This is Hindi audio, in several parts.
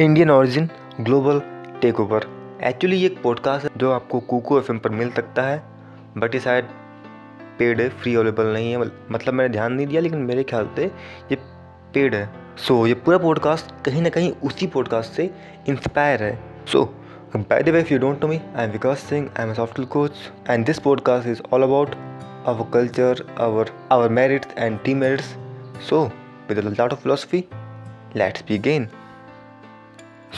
Indian origin global take over actually ये एक पॉडकास्ट है जो आपको कूको एफ़ पर मिल सकता है बट ये शायद पेड है फ्री अवेलेबल नहीं है। मतलब मैंने ध्यान नहीं दिया लेकिन मेरे ख्याल से ये पेड है। सो so, ये पूरा पॉडकास्ट कहीं ना कहीं उसी पॉडकास्ट से इंस्पायर है। So by the way if you don't know me I am Vikas Singh I am software coach and this podcast is all about our culture our our merits and the merits so with lot of philosophy let's begin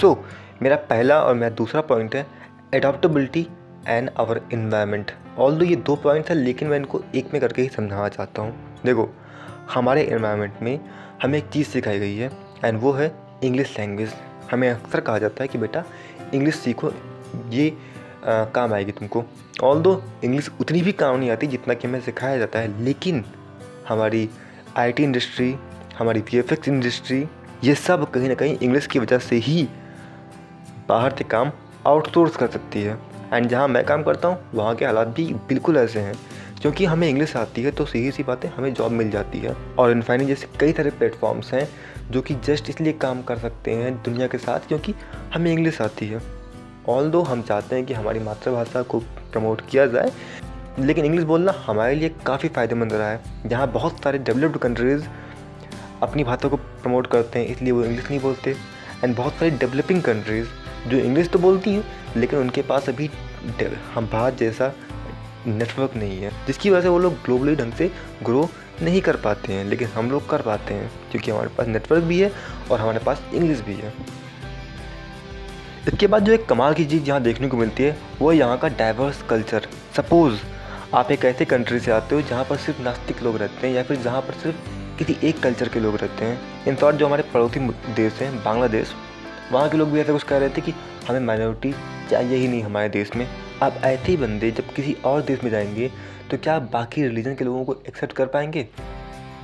so so, मेरा पहला और मेरा दूसरा पॉइंट है adaptability and our environment although ये दो पॉइंट्स हैं लेकिन मैं इनको एक में करके ही समझाना चाहता हूँ। देखो हमारे इन्वायरमेंट में हमें एक चीज़ सिखाई गई है एंड वो है इंग्लिश लैंग्वेज हमें अक्सर कहा जाता है कि बेटा इंग्लिश सीखो ये आ, काम आएगी तुमको। ऑल दो इंग्लिश उतनी भी काम नहीं आती जितना कि हमें सिखाया जाता है लेकिन हमारी आईटी इंडस्ट्री हमारी वी इंडस्ट्री ये सब कहीं ना कहीं इंग्लिश की वजह से ही बाहर से काम आउटसोर्स कर सकती है। एंड जहाँ मैं काम करता हूँ, वहाँ के हालात भी बिल्कुल ऐसे हैं। क्योंकि हमें इंग्लिश आती है तो सही सी बातें हमें जॉब मिल जाती है। और इनफाइनिंग जैसे कई सारे प्लेटफॉर्म्स हैं, जो कि जस्ट इसलिए काम कर सकते हैं दुनिया के साथ, क्योंकि हमें इंग्लिश आती है। ऑल दो हम चाहते हैं कि हमारी मातृभाषा को प्रमोट किया जाए, लेकिन इंग्लिश बोलना हमारे लिए काफ़ी फ़ायदेमंद रहा है। जहाँ बहुत सारे डेवलप्ड कंट्रीज़ अपनी भाषा को प्रमोट करते हैं, इसलिए वो इंग्लिश नहीं बोलते। एंड बहुत सारी डेवलपिंग कंट्रीज़ जो इंग्लिश तो बोलती हैं, लेकिन उनके पास अभी हम भारत जैसा नेटवर्क नहीं है, जिसकी वजह से वो लोग ग्लोबली ढंग से ग्रो नहीं कर पाते हैं, लेकिन हम लोग कर पाते हैं, क्योंकि हमारे पास नेटवर्क भी है और हमारे पास इंग्लिश भी है। इसके बाद जो एक कमाल की चीज़ यहाँ देखने को मिलती है, वो यहाँ का डाइवर्स कल्चर सपोज़ आप एक ऐसे कंट्री से आते हो, जहाँ पर सिर्फ़ नास्तिक लोग रहते हैं, या फिर जहाँ पर सिर्फ़ किसी एक कल्चर के लोग रहते हैं। इन शॉर्ट जो हमारे पड़ोसी देश हैं, बांग्लादेश वहाँ के लोग भी ऐसा कुछ कह रहे थे कि हमें माइनॉरिटी चाहिए ही नहीं हमारे देश में। अब ऐसे ही बंदे जब किसी और देश में जाएँगे तो क्या बाकी रिलीजन के लोगों को एक्सेप्ट कर पाएँगे?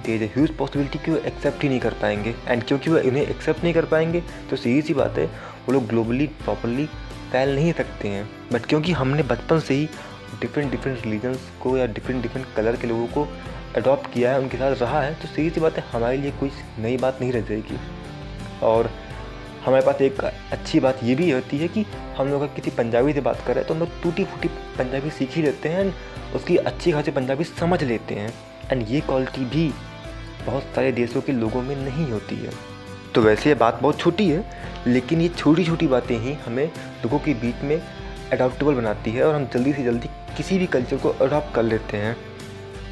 देर ह्यूज पॉसिबिलिटी कि वो एक्सेप्ट ही नहीं कर पाएँगे। एंड क्योंकि वो इन्हें एक्सेप्ट नहीं कर पाएँगे तो सीधी सी बात है, वो लोग ग्लोबली प्रॉपरली फैल नहीं सकते हैं। बट क्योंकि हमने बचपन से ही डिफरेंट डिफरेंट रिलीजन्स को या डिफरेंट डिफरेंट कलर के लोगों को अडॉप्ट किया है, उनके साथ रहा है तो सीधी सी बात है, हमारे लिए कोई नई बात नहीं रह जाएगी। और हमारे पास एक अच्छी बात ये भी होती है कि हम लोग अगर किसी पंजाबी से बात करें तो हम लोग टूटी फूटी पंजाबी सीख ही लेते हैं एंड उसकी अच्छी खासी पंजाबी समझ लेते हैं एंड ये क्वालिटी भी बहुत सारे देशों के लोगों में नहीं होती है। तो वैसे ये बात बहुत छोटी है, लेकिन ये छोटी छोटी बातें ही हमें लोगों के बीच में अडोप्टेबल बनाती है और हम जल्दी से जल्दी किसी भी कल्चर को अडॉप्ट कर लेते हैं।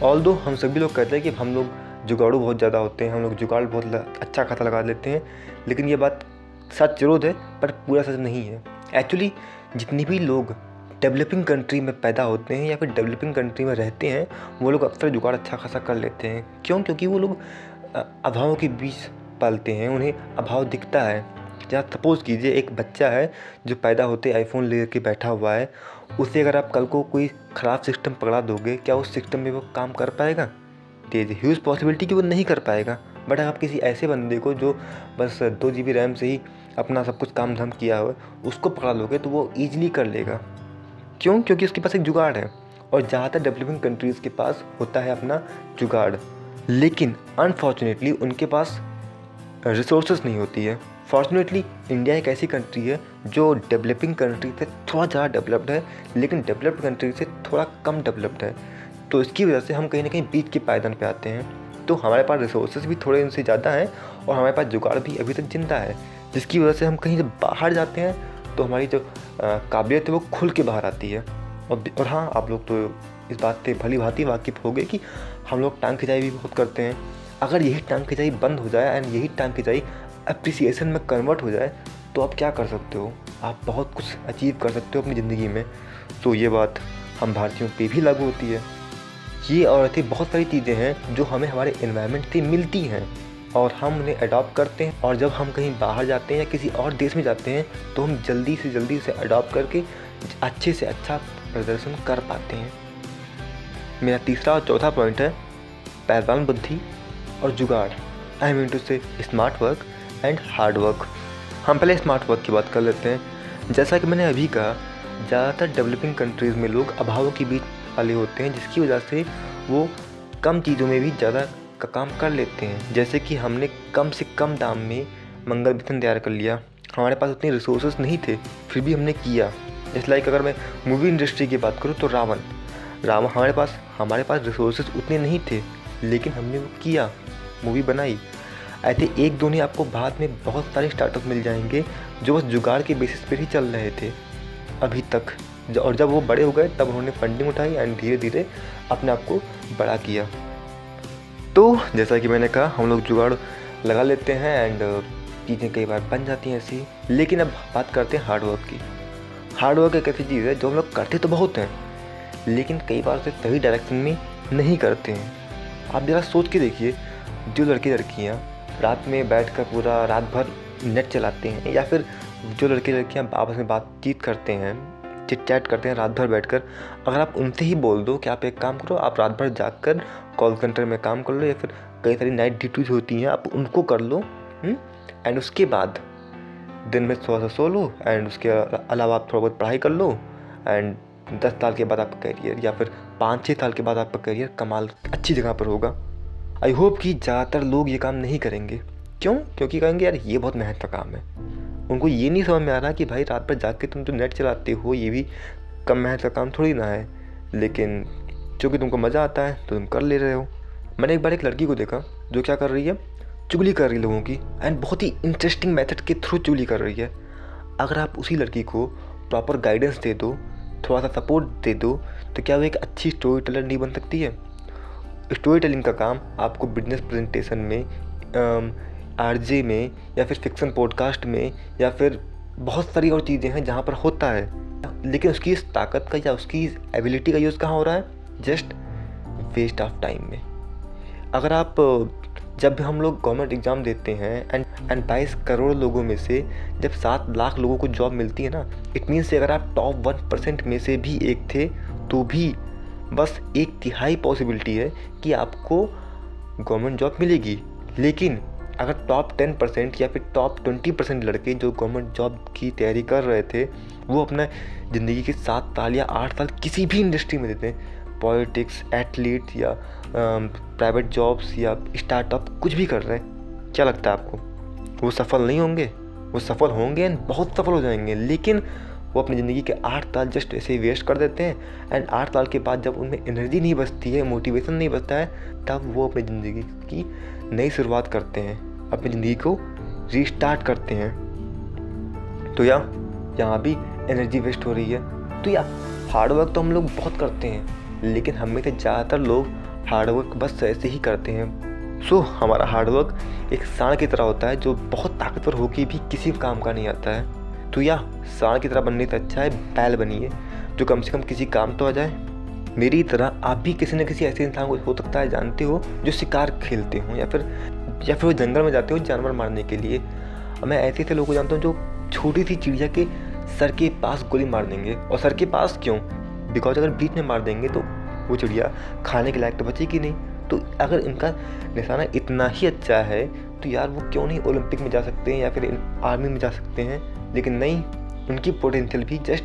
ऑल दो हम सभी लोग कहते हैं कि हम लोग जुगाड़ू बहुत ज़्यादा होते हैं, हम लोग जुगाड़ बहुत अच्छा खाता लगा लेते हैं, लेकिन ये बात सच ज़रूर है, पर पूरा सच नहीं है। एक्चुअली जितने भी लोग डेवलपिंग कंट्री में पैदा होते हैं या फिर डेवलपिंग कंट्री में रहते हैं, वो लोग अक्सर जुगाड़ अच्छा खासा कर लेते हैं। क्यों? क्योंकि वो लोग अभावों के बीच पालते हैं, उन्हें अभाव दिखता है। जहाँ सपोज़ कीजिए एक बच्चा है, जो पैदा होते आईफोन ले के बैठा हुआ है, उसे अगर आप कल को कोई ख़राब सिस्टम पकड़ा दोगे, क्या उस सिस्टम में वो काम कर पाएगा? तेज ह्यूज पॉसिबिलिटी कि वो नहीं कर पाएगा। बट आप किसी ऐसे बंदे को जो बस दो जी बी रैम से ही अपना सब कुछ काम धाम किया हुआ उसको पकड़ा लोगे तो वो ईजिली कर लेगा। क्यों? क्योंकि उसके पास एक जुगाड़ है और ज़्यादातर डेवलपिंग कंट्रीज़ के पास होता है अपना जुगाड़। लेकिन अनफॉर्चुनेटली उनके पास रिसोर्सेज नहीं होती है। फॉर्चुनेटली इंडिया एक ऐसी कंट्री है जो डेवलपिंग कंट्री से थोड़ा ज़्यादा डेवलप्ड है, लेकिन डेवलप्ड कंट्री से थोड़ा कम डेवलप्ड है। तो इसकी वजह से हम कहीं ना कहीं बीच के पायदान पे आते हैं। तो हमारे पास रिसोर्सेज भी थोड़े उनसे ज़्यादा हैं और हमारे पास जुगाड़ भी अभी तक ज़िंदा है, जिसकी वजह से हम कहीं जब बाहर जाते हैं तो हमारी जो काबिलियत है वो खुल के बाहर आती है। और और हाँ आप लोग तो इस बात से भली भांति वाकिफ़ हो गए कि हम लोग टांग खिंचाई भी बहुत करते हैं। अगर यही टांग खिंचाई बंद हो जाए एंड यही टांग खिंचाई अप्रिसिएशन में कन्वर्ट हो जाए तो आप क्या कर सकते हो? आप बहुत कुछ अचीव कर सकते हो अपनी ज़िंदगी में। तो ये बात हम भारतीयों पे भी लागू होती है। ये और ऐसी बहुत सारी चीज़ें हैं जो हमें हमारे इन्वायरमेंट से मिलती हैं और हम उन्हें अडॉप्ट करते हैं और जब हम कहीं बाहर जाते हैं या किसी और देश में जाते हैं तो हम जल्दी से जल्दी उसे अडॉप्ट करके अच्छे से अच्छा प्रदर्शन कर पाते हैं। मेरा तीसरा और चौथा पॉइंट है पहलवान बुद्धि और जुगाड़। I mean to say smart work and hard work हम पहले स्मार्ट वर्क की बात कर लेते हैं। जैसा कि मैंने अभी कहा, ज़्यादातर डेवलपिंग कंट्रीज़ में लोग अभावों के बीच वाले होते हैं, जिसकी वजह से वो कम चीज़ों में भी ज़्यादा का काम कर लेते हैं। जैसे कि हमने कम से कम दाम में मंगल मिशन तैयार कर लिया। हमारे पास उतने रिसोर्सेज नहीं थे, फिर भी हमने किया। जैसे लाइक अगर मैं मूवी इंडस्ट्री की बात करूँ तो रावण। रावण हमारे पास हमारे पास रिसोर्सेज उतने नहीं थे, लेकिन हमने वो किया मूवी बनाई। ऐसे एक दो नहीं आपको बाद में बहुत सारे स्टार्टअप मिल जाएँगे, जो बस जुगाड़ के बेसिस पर ही चल रहे थे। अभी तक। और जब वो बड़े हो गए, तब उन्होंने फंडिंग उठाई एंड धीरे धीरे अपने आप को बड़ा किया। तो जैसा कि मैंने कहा, हम लोग जुगाड़ लगा लेते हैं एंड चीज़ें कई बार बन जाती हैं ऐसी। लेकिन अब बात करते हैं हार्डवर्क की। हार्डवर्क एक ऐसी चीज़ है जो हम लोग करते तो बहुत हैं, लेकिन कई बार उसे सही डायरेक्शन में नहीं करते हैं। आप ज़रा सोच के देखिए, जो लड़के लड़कियाँ रात में बैठ कर पूरा रात भर नेट चलाते हैं या फिर जो लड़के लड़कियाँ आपस में बातचीत करते हैं चिट चैट करते हैं रात भर बैठकर। अगर आप उनसे ही बोल दो कि आप एक काम करो, आप रात भर जाग कर कॉल सेंटर में काम कर लो या फिर कई सारी नाइट ड्यूटीज़ होती हैं, आप उनको कर लो एंड हम्म? उसके बाद दिन में थोड़ा सा सो लो एंड उसके अलावा आप थोड़ा बहुत पढ़ाई कर लो एंड दस साल के बाद आपका करियर या फिर पाँच छः साल के बाद आपका करियर कमाल अच्छी जगह पर होगा। आई होप कि ज़्यादातर लोग ये काम नहीं करेंगे। क्यों? क्योंकि कहेंगे, यार, ये बहुत मेहनत का काम है। उनको ये नहीं समझ में आ रहा कि भाई रात भर जाके तुम जो नेट चलाते हो, ये भी कम मेहनत का काम थोड़ी ना है। लेकिन चूँकि तुमको मज़ा आता है तो तुम कर ले रहे हो। मैंने एक बार एक लड़की को देखा, जो क्या कर रही है? चुगली कर रही लोगों की एंड बहुत ही इंटरेस्टिंग मेथड के थ्रू चुगली कर रही है। अगर आप उसी लड़की को प्रॉपर गाइडेंस दे दो, थोड़ा सा सपोर्ट दे दो तो क्या वो एक अच्छी स्टोरी टेलर नहीं बन सकती है? स्टोरी टेलिंग का काम आपको बिज़नेस प्रेजेंटेशन में आर में या फिर फिक्सन पॉडकास्ट में या फिर बहुत सारी और चीज़ें हैं जहाँ पर होता है। लेकिन उसकी इस ताकत का या उसकी इस एबिलिटी का यूज़ कहाँ हो रहा है? जस्ट वेस्ट ऑफ़ टाइम में। अगर आप, जब भी हम लोग गवर्नमेंट एग्ज़ाम देते हैं एंड एंड बाईस करोड़ लोगों में से जब सात लाख लोगों को जॉब मिलती है ना इट मीन्स अगर आप टॉप वन परसेंट में से भी एक थे तो भी बस एक तिहाई पॉसिबिलिटी है कि आपको गवर्नमेंट जॉब मिलेगी। लेकिन अगर टॉप टेन परसेंट या फिर टॉप ट्वेंटी परसेंट लड़के जो गवर्नमेंट जॉब की तैयारी कर रहे थे, वो अपना ज़िंदगी के सात साल या आठ साल किसी भी इंडस्ट्री में देते हैं। पॉलिटिक्स एथलीट या प्राइवेट जॉब्स या स्टार्टअप कुछ भी कर रहे हैं। क्या लगता है आपको? वो सफल नहीं होंगे? वो सफल होंगे एंड बहुत सफल हो जाएँगे, लेकिन वो अपनी ज़िंदगी के आठ साल जस्ट ऐसे ही वेस्ट कर देते हैं। एंड आठ साल के बाद जब उनमें एनर्जी नहीं बचती है मोटिवेशन नहीं बचता है, तब वो अपनी ज़िंदगी की नई शुरुआत करते हैं। अपनी ज़िंदगी को रीस्टार्ट करते हैं। तो या यहाँ भी एनर्जी वेस्ट हो रही है। तो या हार्डवर्क तो हम लोग बहुत करते हैं लेकिन हमें से ज़्यादातर लोग हार्डवर्क बस ऐसे ही करते हैं। सो so, हमारा हार्डवर्क एक सांड की तरह होता है जो बहुत ताकतवर होकर भी किसी काम का नहीं आता है। तो या सांड की तरह बनने से अच्छा है बैल बनिए जो कम से कम किसी काम तो आ जाए। मेरी तरह आप भी किसी न किसी ऐसे इंसान को हो सकता है जानते हो जो शिकार खेलते हो या फिर या फिर वो जंगल में जाते हो जानवर मारने के लिए। मैं ऐसे ऐसे लोगों को जानता हूँ जो छोटी सी चिड़िया के सर के पास गोली मार देंगे। और सर के पास क्यों? बिकॉज़ अगर बीच में मार देंगे तो वो चिड़िया खाने के लायक तो बचेगी नहीं। तो अगर इनका निशाना इतना ही अच्छा है तो यार वो क्यों नहीं ओलंपिक में जा सकते हैं या फिर आर्मी में जा सकते हैं? लेकिन नहीं उनकी पोटेंशियल भी जस्ट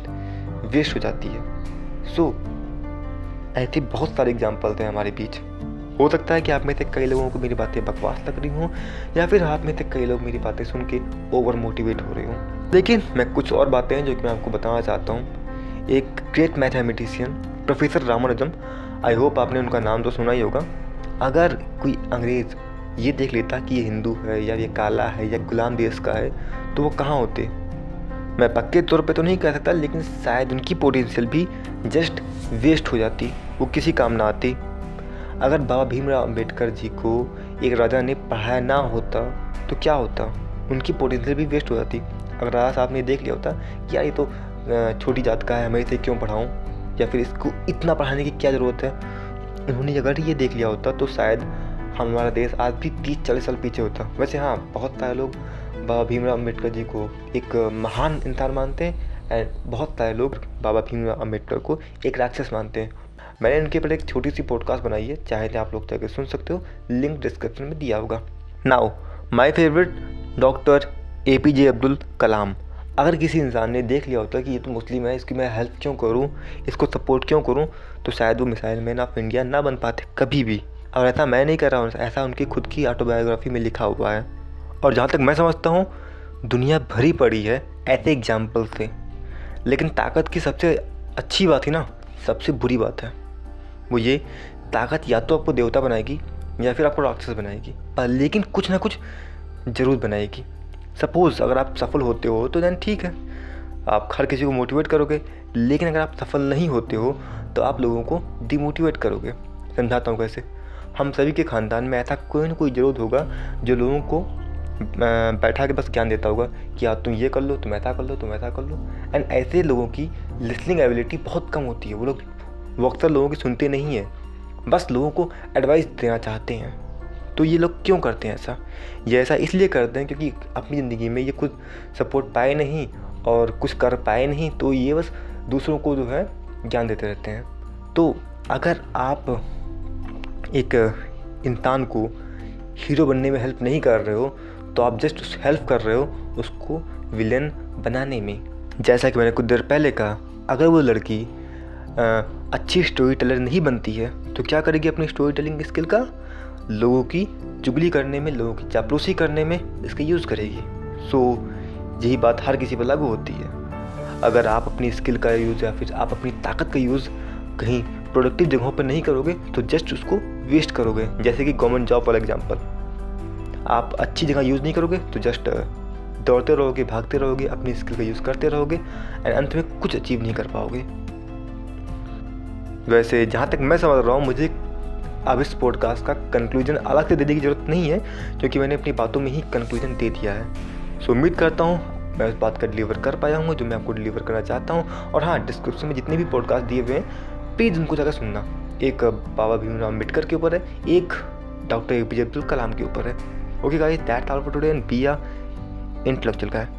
वेस्ट हो जाती है। सो so, ऐसे बहुत सारे एग्जाम्पल्स हैं हमारे बीच। हो सकता है कि आप में से कई लोगों को मेरी बातें बकवास लग रही हों, या फिर आप में से कई लोग मेरी बातें सुन के ओवर मोटिवेट हो रहे हों। लेकिन मैं कुछ और बातें हैं जो कि मैं आपको बताना चाहता हूँ। एक great mathematician professor Ramanujam I hope आपने उनका नाम तो सुना ही होगा। अगर कोई अंग्रेज़ ये देख लेता कि ये हिंदू है, या ये काला है, या गुलाम देश का है तो वो कहाँ होते? मैं पक्के तौर पे तो नहीं कह सकता, लेकिन शायद उनकी पोटेंशियल भी जस्ट वेस्ट हो जाती, वो किसी काम ना आती। अगर बाबा भीमराव अंबेडकर जी को एक राजा ने पढ़ाया ना होता तो क्या होता? उनकी पोटेंशियल भी वेस्ट हो जाती। अगर राजा साहब ने देख लिया होता कि यार ये तो छोटी जात का है, मैं इसे क्यों पढ़ाऊँ? या फिर इसको इतना पढ़ाने की क्या ज़रूरत है? उन्होंने अगर ये देख लिया होता तो शायद हमारा देश आज भी तीस चालीस साल पीछे होता। वैसे हाँ बहुत सारे लोग बाबा भीमराव अंबेडकर जी को एक महान इंसान मानते हैं एंड बहुत सारे लोग बाबा भीमराव अंबेडकर को एक राक्षस मानते हैं। मैंने इनके ऊपर एक छोटी सी पॉडकास्ट बनाई है, चाहे तो आप लोग जाकर सुन सकते हो लिंक डिस्क्रिप्शन में दिया होगा। Now my favourite doctor A P J Abdul Kalam अगर किसी इंसान ने देख लिया होता कि ये तो मुस्लिम है, इसकी मैं हेल्प क्यों करूँ, इसको सपोर्ट क्यों करूँ तो शायद वो मिसाइल मैन ऑफ़ इंडिया ना बन पाते, कभी भी। और ऐसा मैं नहीं कर रहा हूँ, ऐसा उनकी खुद की ऑटोबायोग्राफी में लिखा हुआ है। और जहाँ तक मैं समझता हूँ, दुनिया भरी पड़ी है ऐसे एग्ज़ाम्पल से। लेकिन ताकत की सबसे अच्छी बात ही ना, सबसे बुरी बात है। वो ये, ताकत या तो आपको देवता बनाएगी, या फिर आपको राक्षस बनाएगी पर लेकिन कुछ ना कुछ ज़रूर बनाएगी। सपोज़ अगर आप सफल होते हो तो देन ठीक है। आप हर किसी को मोटिवेट करोगे, लेकिन अगर आप सफल नहीं होते हो तो आप लोगों को डिमोटिवेट करोगे। समझाता हूँ कैसे। हम सभी के ख़ानदान में ऐसा कोई ना कोई ज़रूरत होगा, जो लोगों को बैठा के बस ज्ञान देता होगा कि आप तुम ये कर लो, तुम ऐसा कर लो, तुम ऐसा कर लो। एंड ऐसे लोगों की लिसनिंग एबिलिटी बहुत कम होती है, वो लोग वो अक्सर लोगों की सुनते नहीं हैं। बस लोगों को एडवाइस देना चाहते हैं। तो ये लोग क्यों करते हैं ऐसा? ये ऐसा इसलिए करते हैं क्योंकि अपनी ज़िंदगी में ये खुद सपोर्ट पाए नहीं और कुछ कर पाए नहीं तो ये बस दूसरों को जो है ज्ञान देते रहते हैं। तो अगर आप एक इंसान को हीरो बनने में हेल्प नहीं कर रहे हो तो आप जस्ट उस हेल्प कर रहे हो उसको विलन बनाने में। जैसा कि मैंने कुछ देर पहले कहा, अगर वो लड़की अच्छी स्टोरी टेलर नहीं बनती है तो क्या करेगी अपनी स्टोरी टेलिंग स्किल का? लोगों की चुगली करने में, लोगों की चापलूसी करने में इसका यूज़ करेगी। सो यही बात हर किसी पर लागू होती है। अगर आप अपनी स्किल का यूज़ या फिर आप अपनी ताकत का यूज़ कहीं प्रोडक्टिव जगहों पर नहीं करोगे तो जस्ट उसको वेस्ट करोगे, जैसे कि गवर्नमेंट जॉब फॉर एग्ज़ाम्पल आप अच्छी जगह यूज़ नहीं करोगे तो जस्ट दौड़ते रहोगे, भागते रहोगे, अपनी स्किल का यूज़ करते रहोगे एंड अंत में कुछ अचीव नहीं कर पाओगे। वैसे जहाँ तक मैं समझ रहा हूँ, मुझे अब इस पॉडकास्ट का कंक्लूजन अलग से देने की ज़रूरत नहीं है, क्योंकि मैंने अपनी बातों में ही कंक्लूजन दे दिया है। सो उम्मीद करता हूँ, मैं उस बात का डिलीवर कर पाया हूँ, जो मैं आपको डिलीवर करना चाहता हूँ। और हाँ डिस्क्रिप्शन में जितने भी पॉडकास्ट दिए हुए हैं प्लीज़ उनको जाकर सुनना। एक बाबा भीमराव अंबेडकर के ऊपर है, एक doctor A P J Abdul Kalam के ऊपर है। Okay guys that all for today and be a intellectual का है